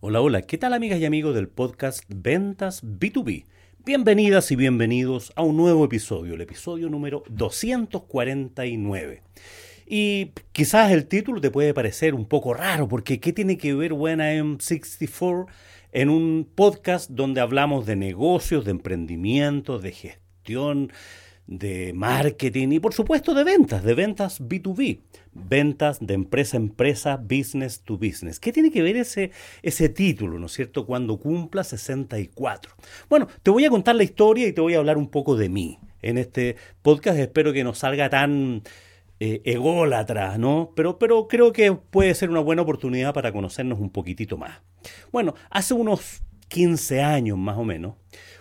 Hola, hola, ¿qué tal amigas y amigos del podcast Ventas B2B? Bienvenidas y bienvenidos a un nuevo episodio, el episodio número 249. Y quizás el título te puede parecer un poco raro, porque ¿qué tiene que ver When I Am 64 en un podcast donde hablamos de negocios, de emprendimiento, de gestión, de marketing y por supuesto de ventas, de ventas B2B, ventas de empresa a empresa, business to business. ¿Qué tiene que ver ese, ese título, no es cierto, cuando cumpla 64? Bueno, te voy a contar la historia y te voy a hablar un poco de mí en este podcast. Espero que no salga tan eh, ¿no? Pero, pero creo que puede ser una buena oportunidad para conocernos un poquitito más. Bueno, hace unos 15 años más o menos,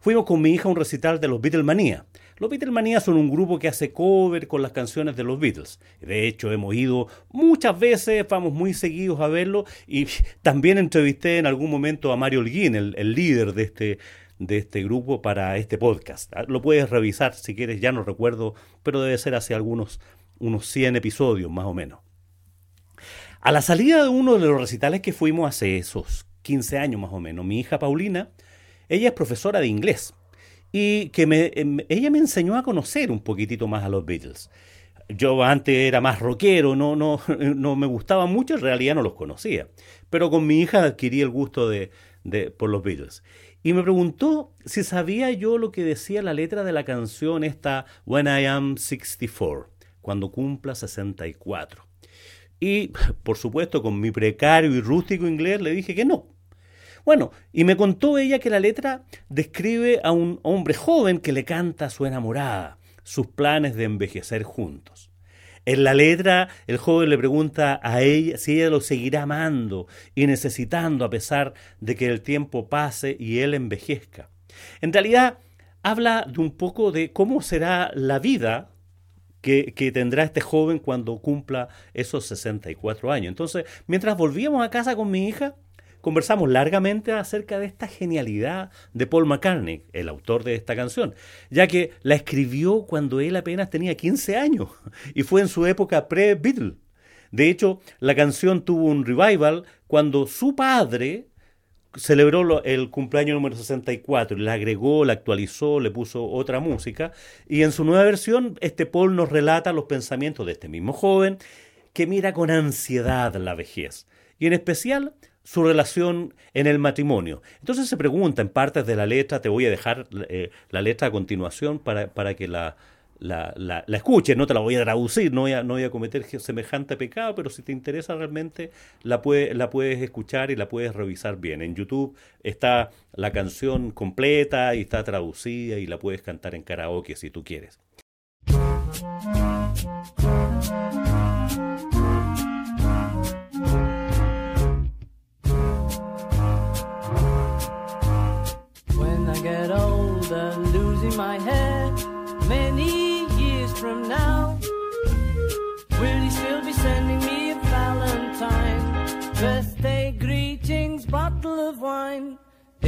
fuimos con mi hija a un recital de los Beatlemania. Los Beatlemania son un grupo que hace cover con las canciones de los Beatles. De hecho, hemos ido muchas veces, vamos muy seguidos a verlo y también entrevisté en algún momento a Mario Holguín, el, el líder de este, de este grupo, para este podcast. Lo puedes revisar si quieres, ya no recuerdo, pero debe ser hace algunos unos 100 episodios más o menos. A la salida de uno de los recitales que fuimos hace esos 15 años más o menos, mi hija Paulina, ella es profesora de inglés y que me, em, ella me enseñó a conocer un poquitito más a los Beatles. Yo antes era más rockero, no, no, no me gustaba mucho, en realidad no los conocía. Pero con mi hija adquirí el gusto de, de, por los Beatles. Y me preguntó si sabía yo lo que decía la letra de la canción esta When I Am 64, cuando cumpla 64. Y, por supuesto, con mi precario y rústico inglés le dije que no. Bueno, y me contó ella que la letra describe a un hombre joven que le canta a su enamorada sus planes de envejecer juntos. En la letra, el joven le pregunta a ella si ella lo seguirá amando y necesitando a pesar de que el tiempo pase y él envejezca. En realidad, habla de un poco de cómo será la vida que, tendrá este joven cuando cumpla esos 64 años. Entonces, mientras volvíamos a casa con mi hija, conversamos largamente acerca de esta genialidad de Paul McCartney, el autor de esta canción, ya que la escribió cuando él apenas tenía 15 años y fue en su época pre-Beatle. De hecho, la canción tuvo un revival cuando su padre celebró el cumpleaños número 64, le agregó, la actualizó, le puso otra música y en su nueva versión este Paul nos relata los pensamientos de este mismo joven que mira con ansiedad la vejez y en especial su relación en el matrimonio. Entonces se pregunta en partes de la letra, te voy a dejar eh, la letra a continuación para, para que la, la, la, la, escuches, no te la voy a traducir, no voy a, no voy a cometer semejante pecado, pero si te interesa realmente la, puede, la puedes escuchar y la puedes revisar bien. En YouTube está la canción completa y está traducida y la puedes cantar en karaoke si tú quieres.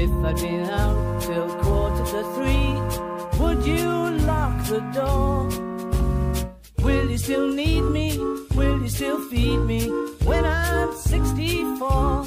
If I'd been out till quarter to three, would you lock the door? Will you still need me? Will you still feed me when I'm 64?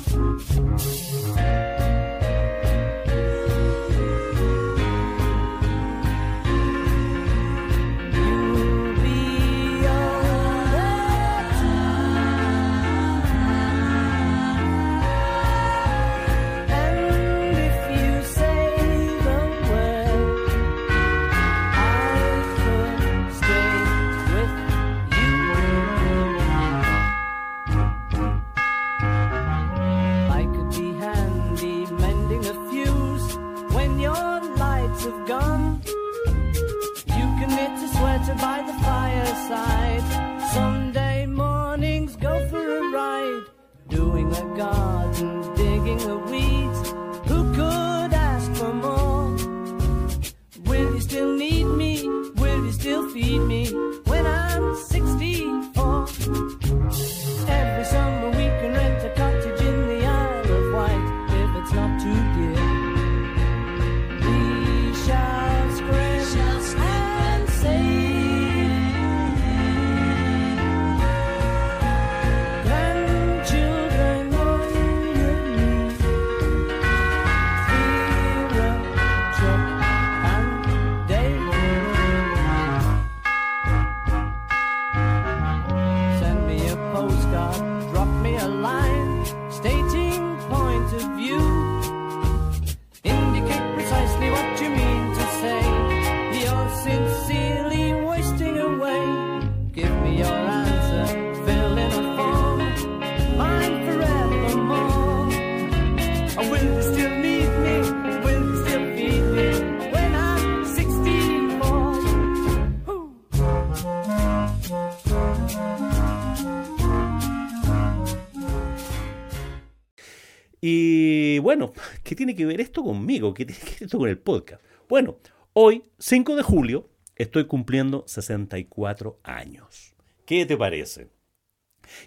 ¿Qué tiene que ver esto conmigo? ¿Qué tiene que ver esto con el podcast? Bueno, hoy, 5 de julio, estoy cumpliendo 64 años. ¿Qué te parece?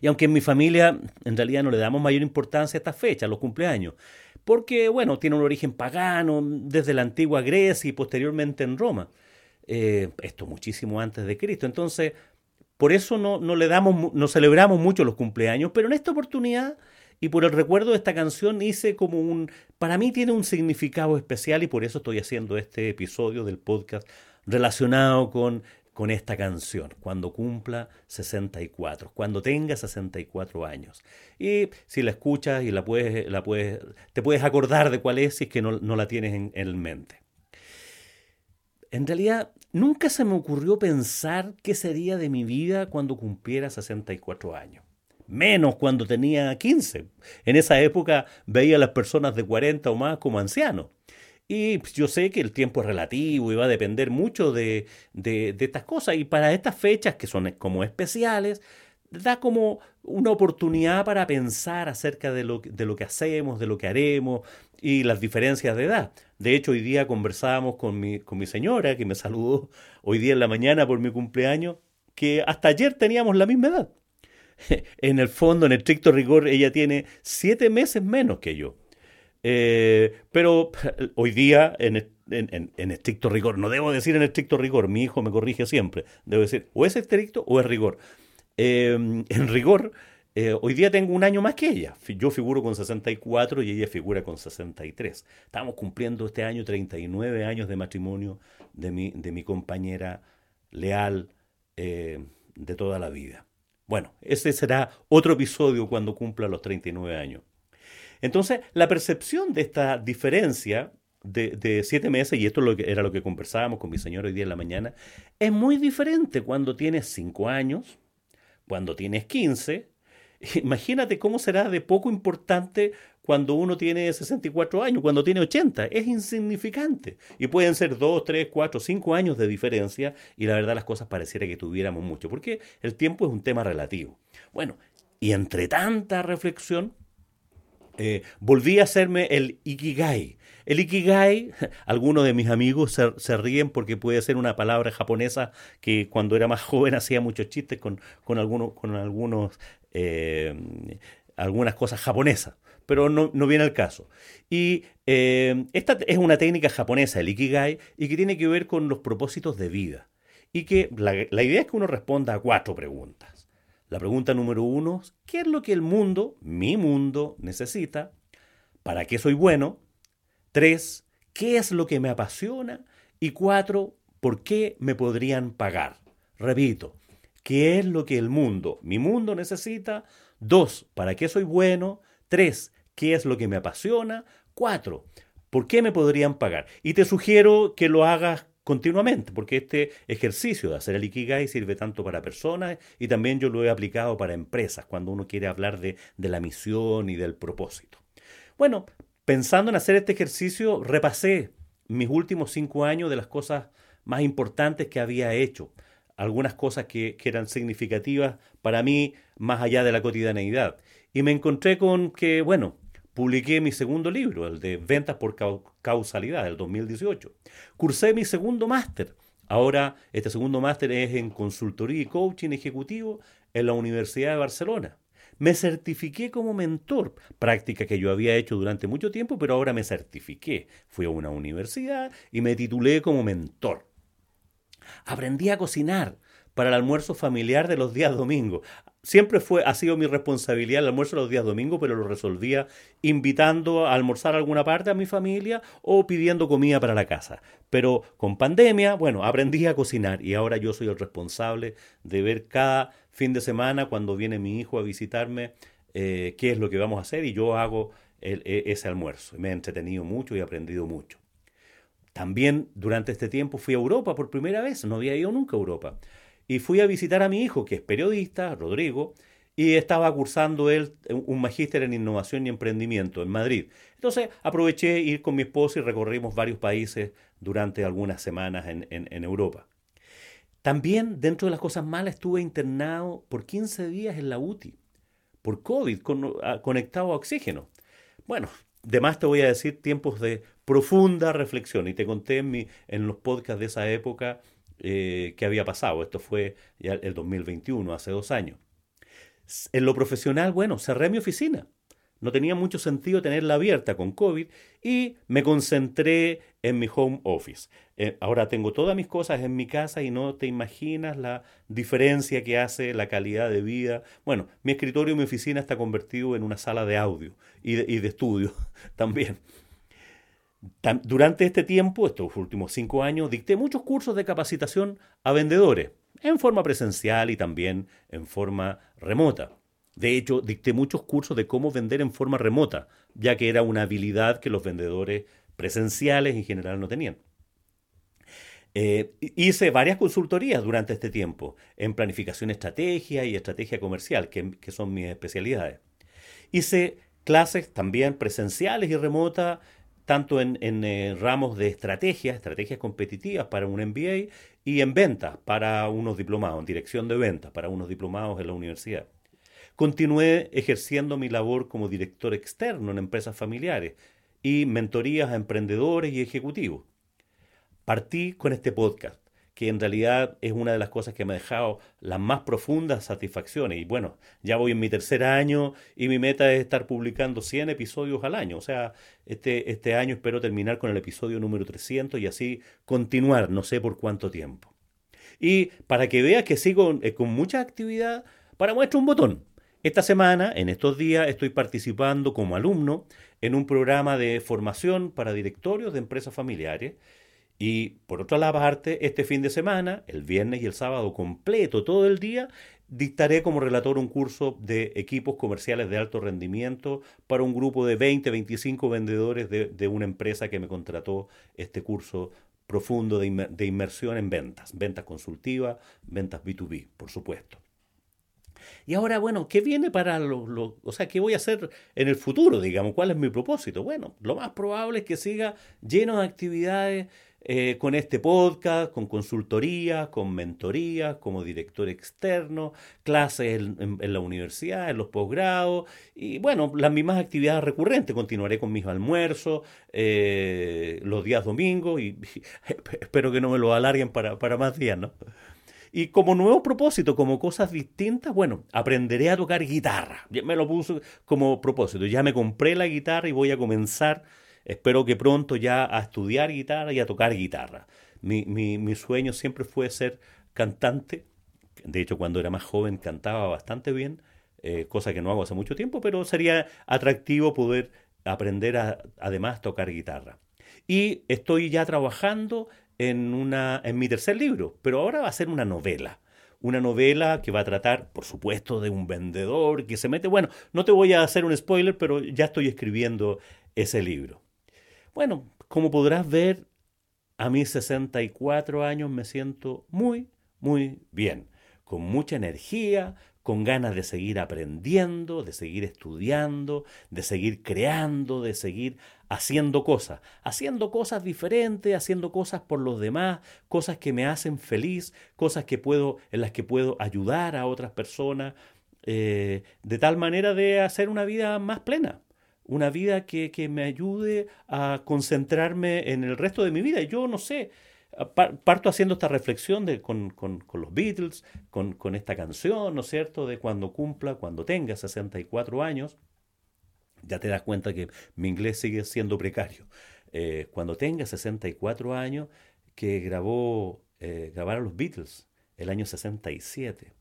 Y aunque en mi familia en realidad no le damos mayor importancia a esta fecha, a los cumpleaños, porque, bueno, tiene un origen pagano desde la antigua Grecia y posteriormente en Roma. Eh, esto muchísimo antes de Cristo. Entonces, por eso no, no, le damos, no celebramos mucho los cumpleaños, pero en esta oportunidad y por el recuerdo de esta canción hice como un, para mí tiene un significado especial y por eso estoy haciendo este episodio del podcast relacionado con, con esta canción, cuando cumpla 64, cuando tenga 64 años. Y si la escuchas y la puedes, la puedes, te puedes acordar de cuál es si es que no, no la tienes en, en mente. En realidad, nunca se me ocurrió pensar qué sería de mi vida cuando cumpliera 64 años menos cuando tenía 15. En esa época veía a las personas de 40 o más como ancianos. Y yo sé que el tiempo es relativo y va a depender mucho de, de, estas cosas. Y para estas fechas que son como especiales, da como una oportunidad para pensar acerca de lo, de lo que hacemos, de lo que haremos y las diferencias de edad. De hecho, hoy día conversábamos con mi, con mi señora, que me saludó hoy día en la mañana por mi cumpleaños, que hasta ayer teníamos la misma edad. en el fondo, en estricto rigor, ella tiene siete meses menos que yo. Eh, pero hoy día, en, en, estricto rigor, no debo decir en estricto rigor, mi hijo me corrige siempre, debo decir, o es estricto o es rigor. Em, en rigor, eh, hoy día tengo un año más que ella. Yo figuro con 64 y ella figura con 63. Estamos cumpliendo este año 39 años de matrimonio de mi, de mi compañera leal eh, de toda la vida. Bueno, ese será otro episodio cuando cumpla los 39 años. Entonces, la percepción de esta diferencia de, siete meses, y esto era lo que conversábamos con mi señor hoy día en la mañana, es muy diferente cuando tienes cinco años, cuando tienes 15. Imagínate cómo será de poco importante cuando uno tiene 64 años, cuando tiene 80. Es insignificante. Y pueden ser 2, 3, 4, 5 años de diferencia y la verdad las cosas pareciera que tuviéramos mucho, porque el tiempo es un tema relativo. Bueno, y entre tanta reflexión, eh, volví a hacerme el Ikigai. El Ikigai, algunos de mis amigos se, ríen porque puede ser una palabra japonesa que cuando era más joven hacía muchos chistes con, con algunos, con algunos, eh, algunas cosas japonesas pero no, viene al caso. Y eh, esta es una técnica japonesa, el Ikigai, y que tiene que ver con los propósitos de vida. Y que la, la idea es que uno responda a cuatro preguntas. La pregunta número uno, ¿qué es lo que el mundo, mi mundo, necesita? ¿Para qué soy bueno? Tres, ¿qué es lo que me apasiona? Y cuatro, ¿por qué me podrían pagar? Repito, ¿qué es lo que el mundo, mi mundo necesita? Dos, ¿para qué soy bueno? Tres, qué es lo que me apasiona. Cuatro, ¿por qué me podrían pagar? Y te sugiero que lo hagas continuamente, porque este ejercicio de hacer el Ikigai sirve tanto para personas y también yo lo he aplicado para empresas, cuando uno quiere hablar de, de la misión y del propósito. Bueno, pensando en hacer este ejercicio, repasé mis últimos cinco años de las cosas más importantes que había hecho, algunas cosas que, eran significativas para mí más allá de la cotidianeidad. Y me encontré con que, bueno, publiqué mi segundo libro, el de Ventas por Causalidad, del 2018. Cursé mi segundo máster. Ahora, este segundo máster es en consultoría y coaching ejecutivo en la Universidad de Barcelona. Me certifiqué como mentor, práctica que yo había hecho durante mucho tiempo, pero ahora me certifiqué. Fui a una universidad y me titulé como mentor. Aprendí a cocinar para el almuerzo familiar de los días domingos siempre fue, ha sido mi responsabilidad el almuerzo los días domingos, pero lo resolvía invitando a almorzar a alguna parte a mi familia o pidiendo comida para la casa. Pero con pandemia, bueno, aprendí a cocinar y ahora yo soy el responsable de ver cada fin de semana cuando viene mi hijo a visitarme eh, qué es lo que vamos a hacer y yo hago e, ese almuerzo. Me he entretenido mucho y he aprendido mucho. También durante este tiempo fui a Europa por primera vez, no había ido nunca a Europa y fui a visitar a mi hijo, que es periodista, Rodrigo, y estaba cursando él un magíster en innovación y emprendimiento en Madrid. Entonces aproveché ir con mi esposa y recorrimos varios países durante algunas semanas en, en Europa. También, dentro de las cosas malas, estuve internado por 15 días en la UTI, por COVID, con, conectado a oxígeno. bueno, de más te voy a decir tiempos de profunda reflexión. Y te conté en, mi, en los podcasts de esa época eh, qué había pasado. Esto fue ya el 2021, hace dos años. En lo profesional, bueno, cerré mi oficina. No tenía mucho sentido tenerla abierta con COVID y me concentré en mi home office. Eh, ahora tengo todas mis cosas en mi casa y no te imaginas la diferencia que hace la calidad de vida. Bueno, mi escritorio y mi oficina está convertido en una sala de audio y de, estudio también. Durante este tiempo, estos últimos cinco años, dicté muchos cursos de capacitación a vendedores, en forma presencial y también en forma remota. De hecho, dicté muchos cursos de cómo vender en forma remota, ya que era una habilidad que los vendedores presenciales en general no tenían. Eh, hice varias consultorías durante este tiempo en planificación estrategia y estrategia comercial, que, son mis especialidades. Hice clases también presenciales y remotas, tanto en, eh, ramos de estrategia, estrategias competitivas para un MBA y en ventas para unos diplomados, en dirección de ventas para unos diplomados en la universidad. Continué ejerciendo mi labor como director externo en empresas familiares y mentorías a emprendedores y ejecutivos. Partí con este podcast, que en realidad es una de las cosas que me ha dejado las más profundas satisfacciones. Y bueno, ya voy en mi tercer año y mi meta es estar publicando 100 episodios al año. O sea, este, este año espero terminar con el episodio número 300 y así continuar, no sé por cuánto tiempo. Y para que veas que sigo eh, con mucha actividad, para muestra un botón. Esta semana, en estos días, estoy participando como alumno en un programa de formación para directorios de empresas familiares. Y por otra parte, este fin de semana, el viernes y el sábado completo, todo el día, dictaré como relator un curso de equipos comerciales de alto rendimiento para un grupo de 20, 25 vendedores de, una empresa que me contrató este curso profundo de, de inmersión en ventas, ventas consultivas, ventas B2B, por supuesto. Y ahora, bueno, ¿qué viene para lo, o sea, qué voy a hacer en el futuro, digamos? ¿Cuál es mi propósito? Bueno, lo más probable es que siga lleno de actividades eh, con este podcast, con consultoría, con mentoría, como director externo, clases en, la universidad, en los posgrados, y bueno, las mismas actividades recurrentes. Continuaré con mis almuerzos eh, los días domingos y, espero que no me lo alarguen para, para más días, ¿no? Y como nuevo propósito, como cosas distintas, bueno, aprenderé a tocar guitarra. Me lo puse como propósito. Ya me compré la guitarra y voy a comenzar, espero que pronto ya a estudiar guitarra y a tocar guitarra. Mi, mi, sueño siempre fue ser cantante. De hecho, cuando era más joven cantaba bastante bien, eh, cosa que no hago hace mucho tiempo, pero sería atractivo poder aprender a, además tocar guitarra. Y estoy ya trabajando en, una, en mi tercer libro, pero ahora va a ser una novela. Una novela que va a tratar, por supuesto, de un vendedor que se mete... Bueno, no te voy a hacer un spoiler, pero ya estoy escribiendo ese libro. Bueno, como podrás ver, a mis 64 años me siento muy, muy bien, con mucha energía, con ganas de seguir aprendiendo, de seguir estudiando, de seguir creando, de seguir haciendo cosas, haciendo cosas diferentes, haciendo cosas por los demás, cosas que me hacen feliz, cosas que puedo, en las que puedo ayudar a otras personas, eh, de tal manera de hacer una vida más plena, una vida que, que me ayude a concentrarme en el resto de mi vida. Yo no sé, parto haciendo esta reflexión de, con, con, los Beatles, con, con, esta canción, ¿no es cierto?, de cuando cumpla, cuando tenga 64 años, ya te das cuenta que mi inglés sigue siendo precario. Eh, cuando tenga 64 años, que grabó, eh, grabaron los Beatles el año 67.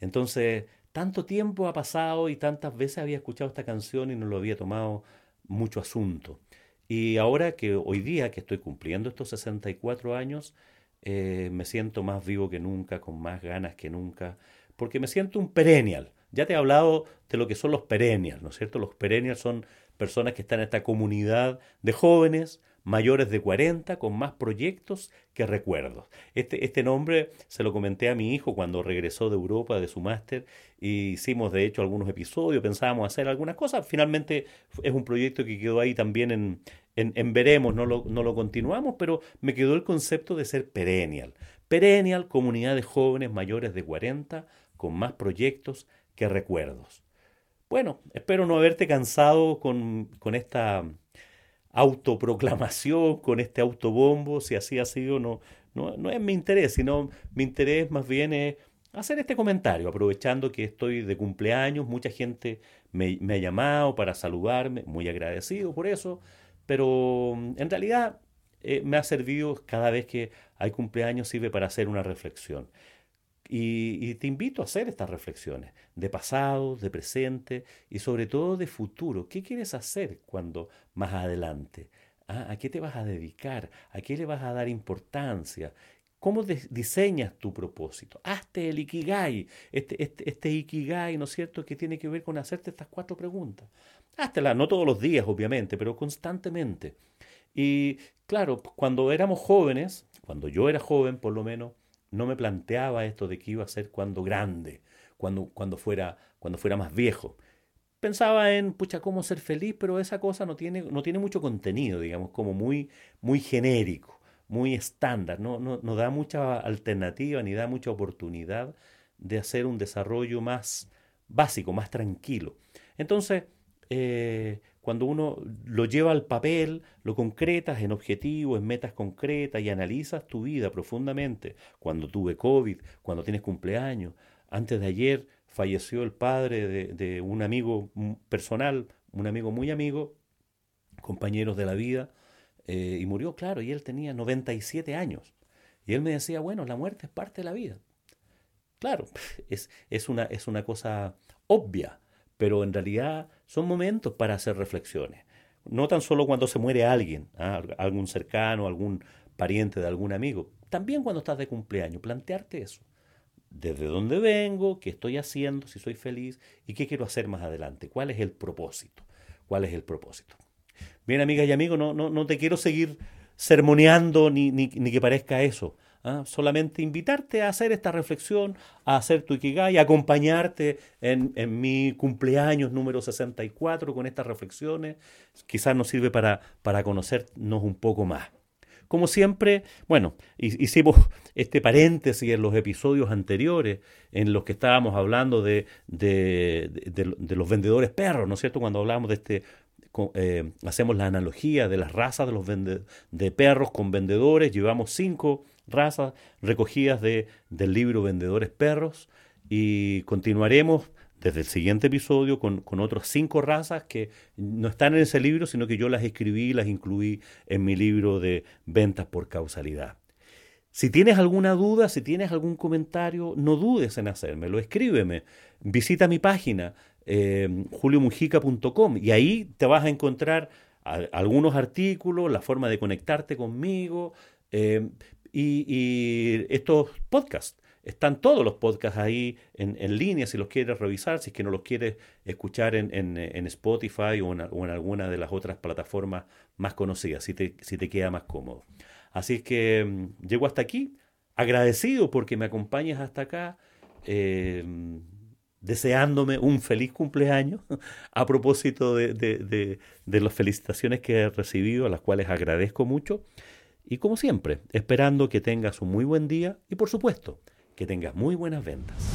Entonces, tanto tiempo ha pasado y tantas veces había escuchado esta canción y no lo había tomado mucho asunto. Y ahora que hoy día que estoy cumpliendo estos 64 años, eh, me siento más vivo que nunca, con más ganas que nunca, porque me siento un perennial. Ya te he hablado de lo que son los perennials, ¿no es cierto? Los perennials son personas que están en esta comunidad de jóvenes mayores de 40 con más proyectos que recuerdos. Este, este nombre se lo comenté a mi hijo cuando regresó de Europa de su máster y hicimos de hecho algunos episodios, pensábamos hacer algunas cosas. Finalmente es un proyecto que quedó ahí también en, en, veremos, no lo, no lo continuamos, pero me quedó el concepto de ser perennial. Perennial, comunidad de jóvenes mayores de 40 con más proyectos que recuerdos. bueno, espero no haberte cansado con, con esta autoproclamación, con este autobombo, si así ha sido, no, no, no es mi interés, sino mi interés más bien es hacer este comentario, aprovechando que estoy de cumpleaños, mucha gente me, ha llamado para saludarme, muy agradecido por eso, pero mm, en realidad eh, me ha servido cada vez que hay cumpleaños, sirve para hacer una reflexión. Y, te invito a hacer estas reflexiones de pasado, de presente y sobre todo de futuro. ¿Qué quieres hacer cuando más adelante? ¿Ah? ¿A qué te vas a dedicar? ¿A qué le vas a dar importancia? ¿Cómo diseñas tu propósito? Hazte el Ikigai, este, este, este, Ikigai, ¿no es cierto?, que tiene que ver con hacerte estas cuatro preguntas. Háztela, no todos los días, obviamente, pero constantemente. Y claro, cuando éramos jóvenes, cuando yo era joven por lo menos, no me planteaba esto de que iba a ser cuando grande, cuando, cuando, fuera, cuando fuera más viejo. Pensaba en, pucha, cómo ser feliz, pero esa cosa no tiene, no tiene mucho contenido, digamos, como muy, muy genérico muy estándar, no, no, no da mucha alternativa ni da mucha oportunidad de hacer un desarrollo más básico, más tranquilo. Entonces, eh, cuando uno lo lleva al papel, lo concretas en objetivos, en metas concretas y analizas tu vida profundamente, cuando tuve COVID, cuando tienes cumpleaños, antes de ayer falleció el padre de, un amigo personal, un amigo muy amigo, compañeros de la vida, eh, y murió, claro, y él tenía 97 años. Y él me decía, bueno, la muerte es parte de la vida. Claro, es, es, una, es una cosa obvia, pero en realidad son momentos para hacer reflexiones. No tan solo cuando se muere alguien, ¿ah? algún cercano, algún pariente de algún amigo, también cuando estás de cumpleaños, plantearte eso. ¿Desde dónde vengo? ¿Qué estoy haciendo? Si soy feliz y qué quiero hacer más adelante. ¿Cuál es el propósito? ¿Cuál es el propósito? Bien, amigas y amigos, no, no, no te quiero seguir sermoneando ni, ni, ni que parezca eso. ¿Ah? Solamente invitarte a hacer esta reflexión, a hacer tu Ikigai, acompañarte en, en, mi cumpleaños número 64 con estas reflexiones. Quizás nos sirve para, para conocernos un poco más. Como siempre, bueno, hicimos este paréntesis en los episodios anteriores en los que estábamos hablando de, de, de, de los vendedores perros, ¿no es cierto? Cuando hablábamos de este eh, hacemos la analogía de las razas de, los de perros con vendedores. Llevamos cinco razas recogidas de, del libro Vendedores Perros y continuaremos desde el siguiente episodio con, con otras cinco razas que no están en ese libro, sino que yo las escribí y las incluí en mi libro de Ventas por Causalidad. Si tienes alguna duda, si tienes algún comentario, no dudes en hacérmelo, escríbeme, visita mi página eh, juliomujica.com y ahí te vas a encontrar algunos artículos, la forma de conectarte conmigo eh, y, estos podcasts. Están todos los podcasts ahí en, línea si los quieres revisar, si es que no los quieres escuchar en, Spotify o, en, alguna de las otras plataformas más conocidas, si te, si te queda más cómodo. Así es que mm, llego hasta aquí, agradecido porque me acompañes hasta acá. Eh, deseándome un feliz cumpleaños a propósito de, de, de, las felicitaciones que he recibido, a las cuales agradezco mucho. Y como siempre, esperando que tengas un muy buen día y por supuesto, que tengas muy buenas ventas.